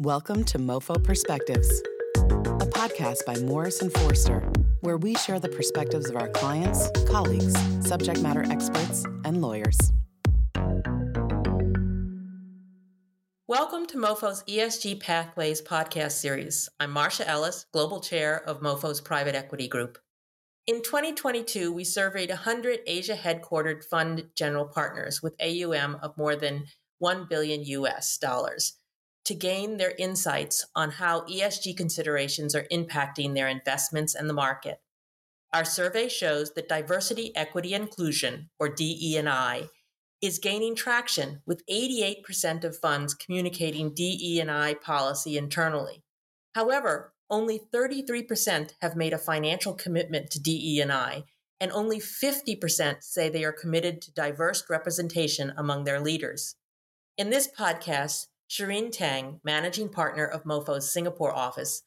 Welcome to MoFo Perspectives, a podcast by Morrison Foerster, where we share the perspectives of our clients, colleagues, subject matter experts, and lawyers. Welcome to MoFo's ESG Pathways podcast series. I'm Marcia Ellis, Global Chair of MoFo's Private Equity Group. In 2022, we surveyed 100 Asia headquartered fund general partners with AUM of more than 1 billion US dollars to gain their insights on how ESG considerations are impacting their investments and the market. Our survey shows that diversity, equity, inclusion, or DE&I, is gaining traction with 88% of funds communicating DE&I policy internally. However, only 33% have made a financial commitment to DE&I, and only 50% say they are committed to diverse representation among their leaders. In this podcast, Shirin Tang, managing partner of MoFo's Singapore office,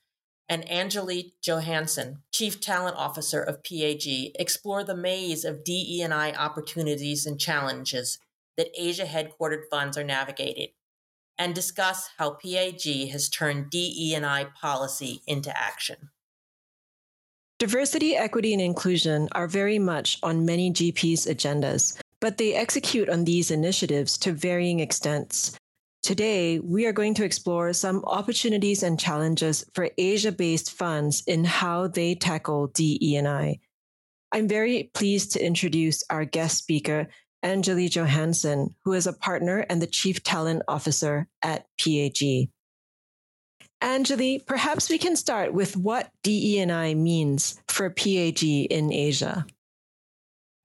and Angelique Johansson, chief talent officer of PAG, explore the maze of DE&I opportunities and challenges that Asia headquartered funds are navigating and discuss how PAG has turned DE&I policy into action. Diversity, equity, and inclusion are very much on many GPs' agendas, but they execute on these initiatives to varying extents. Today, we are going to explore some opportunities and challenges for Asia-based funds in how they tackle DE&I. I'm very pleased to introduce our guest speaker, Angelique Johansson, who is a partner and the chief talent officer at PAG. Angelique, perhaps we can start with what DE&I means for PAG in Asia.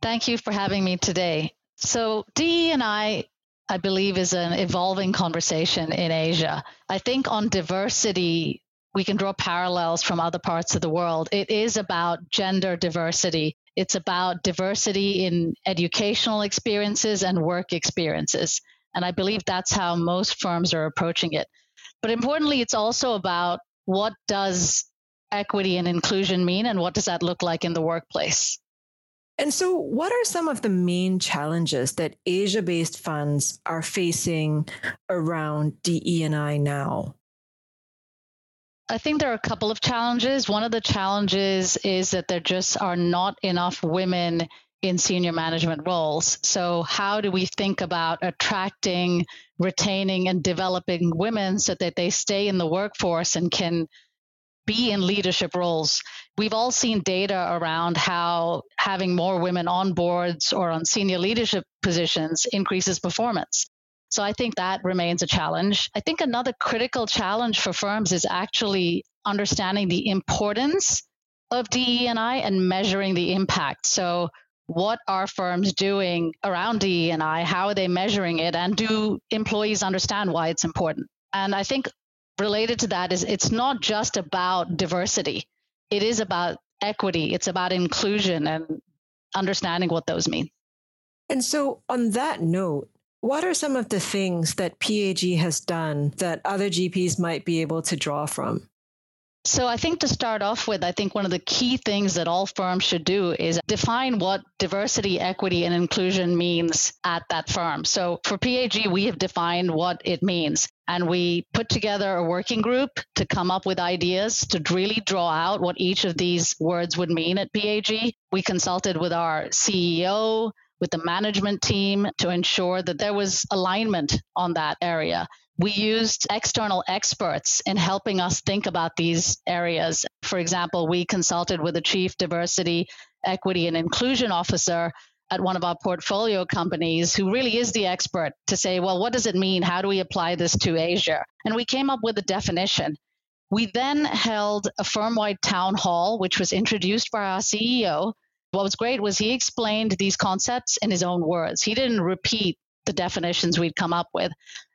Thank you for having me today. So DE&I I believe, is an evolving conversation in Asia. I think on diversity, we can draw parallels from other parts of the world. It is about gender diversity. It's about diversity in educational experiences and work experiences. And I believe that's how most firms are approaching it. But importantly, it's also about what does equity and inclusion mean and what does that look like in the workplace? And so, what are some of the main challenges that Asia based funds are facing around DE&I now? I think there are a couple of challenges. One of the challenges is that there just are not enough women in senior management roles. So, how do we think about attracting, retaining, and developing women so that they stay in the workforce and can be in leadership roles. We've all seen data around how having more women on boards or on senior leadership positions increases performance. So I think that remains a challenge. I think another critical challenge for firms is actually understanding the importance of DE&I and measuring the impact. So what are firms doing around DE&I? How are they measuring it? And do employees understand why it's important? And I think related to that is it's not just about diversity. It is about equity. It's about inclusion and understanding what those mean. And so on that note, what are some of the things that PAG has done that other GPs might be able to draw from? So I think to start off with, I think one of the key things that all firms should do is define what diversity, equity, and inclusion means at that firm. So for PAG, we have defined what it means. And we put together a working group to come up with ideas to really draw out what each of these words would mean at PAG. We consulted with our CEO, with the management team to ensure that there was alignment on that area we used external experts in helping us think about these areas. For example, we consulted with the chief diversity, equity, and inclusion officer at one of our portfolio companies who really is the expert to say, well, what does it mean? How do we apply this to Asia? And we came up with a definition. We then held a firm wide town hall, which was introduced by our CEO. What was great was he explained these concepts in his own words. He didn't repeat the definitions we'd come up with.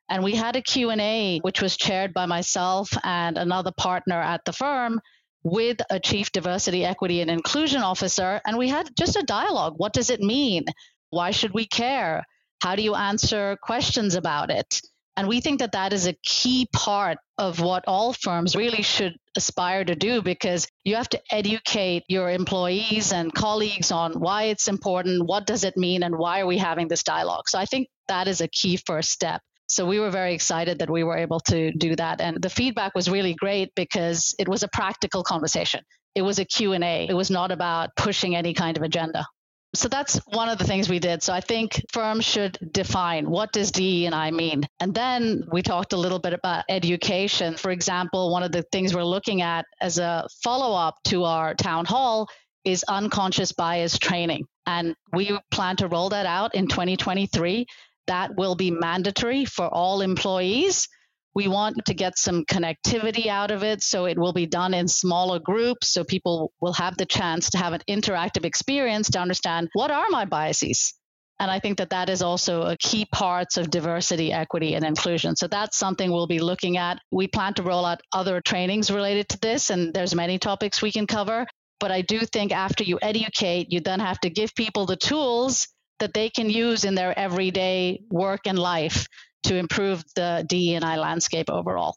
And we had a Q&A which was chaired by myself and another partner at the firm with a chief diversity, equity and inclusion officer and we had just a dialogue. What does it mean? Why should we care? How do you answer questions about it? And we think that that is a key part of what all firms really should aspire to do because you have to educate your employees and colleagues on why it's important, what does it mean, and why are we having this dialogue. So I think that is a key first step. So we were very excited that we were able to do that. And the feedback was really great because it was a practical conversation. It was a Q&A. It was not about pushing any kind of agenda. So that's one of the things we did. So I think firms should define what does DE and I mean. And then we talked a little bit about education. For example, one of the things we're looking at as a follow-up to our town hall is unconscious bias training. And we plan to roll that out in 2023. That will be mandatory for all employees. We want to get some connectivity out of it. So it will be done in smaller groups. So people will have the chance to have an interactive experience to understand what are my biases. And I think that that is also a key parts of diversity, equity, and inclusion. So that's something we'll be looking at. We plan to roll out other trainings related to this, and there's many topics we can cover. But I do think after you educate, you then have to give people the tools that they can use in their everyday work and life to improve the DE&I landscape overall.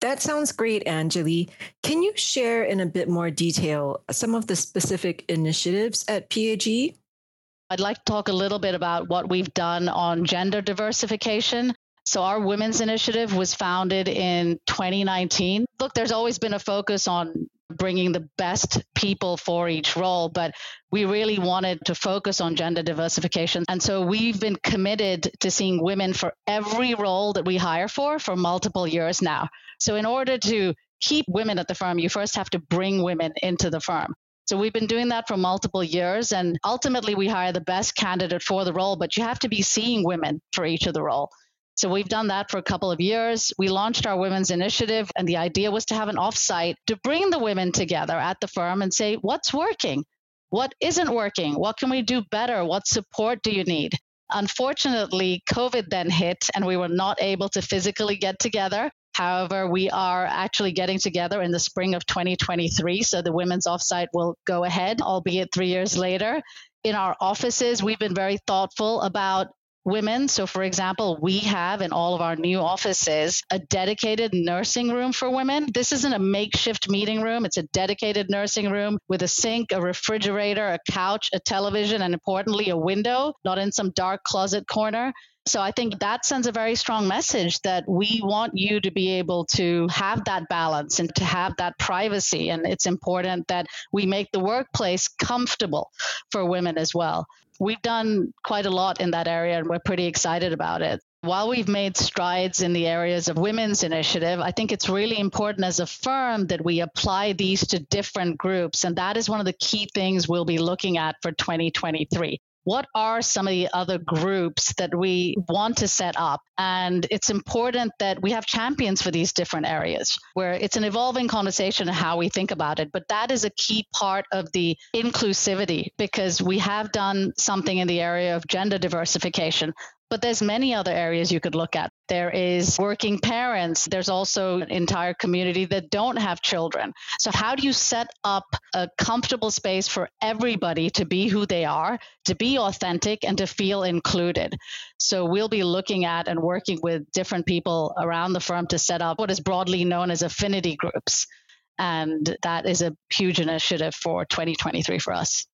That sounds great, Anjali. Can you share in a bit more detail some of the specific initiatives at PAG? I'd like to talk a little bit about what we've done on gender diversification. So, our women's initiative was founded in 2019. Look, there's always been a focus on bringing the best people for each role, but we really wanted to focus on gender diversification. And so we've been committed to seeing women for every role that we hire for for multiple years now. So, in order to keep women at the firm, you first have to bring women into the firm. So we've been doing that for multiple years and ultimately we hire the best candidate for the role, but you have to be seeing women for each of the role. So we've done that for a couple of years. We launched our women's initiative, and the idea was to have an offsite to bring the women together at the firm and say, what's working? What isn't working? What can we do better? What support do you need? Unfortunately, COVID then hit, and we were not able to physically get together. However, we are actually getting together in the spring of 2023. So the women's offsite will go ahead, albeit three years later. In our offices, we've been very thoughtful about women. So, for example, we have in all of our new offices a dedicated nursing room for women. This isn't a makeshift meeting room, it's a dedicated nursing room with a sink, a refrigerator, a couch, a television, and importantly, a window, not in some dark closet corner. So I think that sends a very strong message that we want you to be able to have that balance and to have that privacy. And it's important that we make the workplace comfortable for women as well. We've done quite a lot in that area and we're pretty excited about it. While we've made strides in the areas of women's initiative, I think it's really important as a firm that we apply these to different groups. And that is one of the key things we'll be looking at for 2023 what are some of the other groups that we want to set up? And it's important that we have champions for these different areas where it's an evolving conversation of how we think about it. But that is a key part of the inclusivity because we have done something in the area of gender diversification, but there's many other areas you could look at. There is working parents. There's also an entire community that don't have children. So how do you set up a comfortable space for everybody to be who they are, to be authentic and to feel included? So we'll be looking at and working with different people around the firm to set up what is broadly known as affinity groups. And that is a huge initiative for 2023 for us.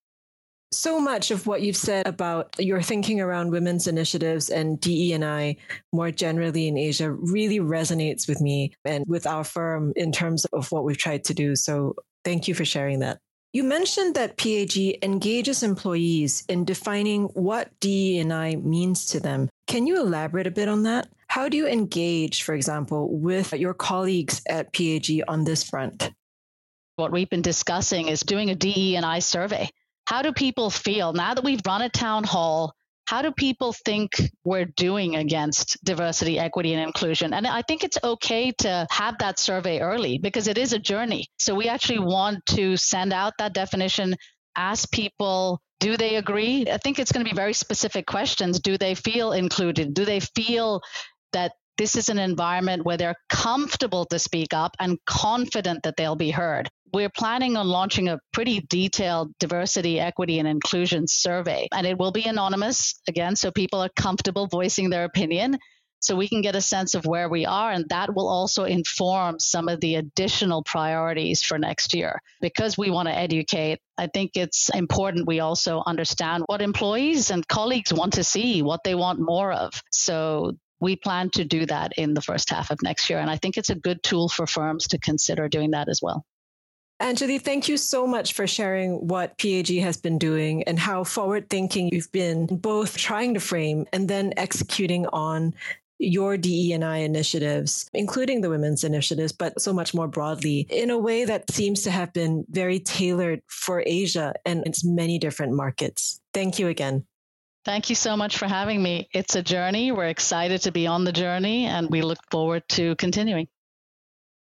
So much of what you've said about your thinking around women's initiatives and DE&I more generally in Asia really resonates with me and with our firm in terms of what we've tried to do. So thank you for sharing that. You mentioned that PAG engages employees in defining what DE&I means to them. Can you elaborate a bit on that? How do you engage, for example, with your colleagues at PAG on this front? What we've been discussing is doing a DE&I survey how do people feel now that we've run a town hall? How do people think we're doing against diversity, equity, and inclusion? And I think it's okay to have that survey early because it is a journey. So we actually want to send out that definition, ask people do they agree? I think it's going to be very specific questions. Do they feel included? Do they feel that this is an environment where they're comfortable to speak up and confident that they'll be heard? We're planning on launching a pretty detailed diversity, equity, and inclusion survey. And it will be anonymous, again, so people are comfortable voicing their opinion. So we can get a sense of where we are, and that will also inform some of the additional priorities for next year. Because we want to educate, I think it's important we also understand what employees and colleagues want to see, what they want more of. So we plan to do that in the first half of next year. And I think it's a good tool for firms to consider doing that as well. Anjali, thank you so much for sharing what PAG has been doing and how forward thinking you've been, both trying to frame and then executing on your DE&I initiatives, including the women's initiatives, but so much more broadly, in a way that seems to have been very tailored for Asia and its many different markets. Thank you again. Thank you so much for having me. It's a journey. We're excited to be on the journey and we look forward to continuing.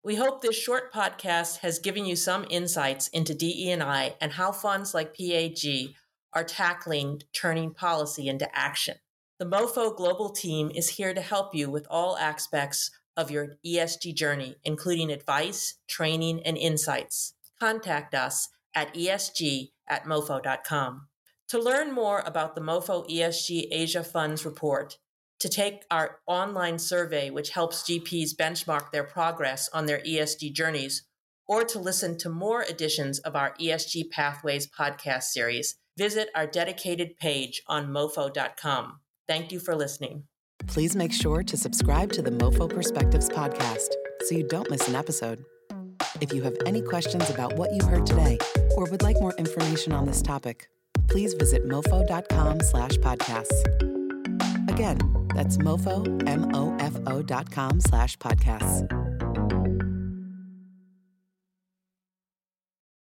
We hope this short podcast has given you some insights into DE&I and how funds like PAG are tackling turning policy into action. The MoFo Global team is here to help you with all aspects of your ESG journey, including advice, training, and insights. Contact us at esg at mofo.com. To learn more about the MoFo ESG Asia Funds report, to take our online survey, which helps GPs benchmark their progress on their ESG journeys, or to listen to more editions of our ESG Pathways podcast series, visit our dedicated page on mofo.com. Thank you for listening. Please make sure to subscribe to the MoFo Perspectives podcast so you don't miss an episode. If you have any questions about what you heard today or would like more information on this topic, please visit mofo.com slash podcasts. Again, that's mofo, M-O-F-O dot com slash podcasts.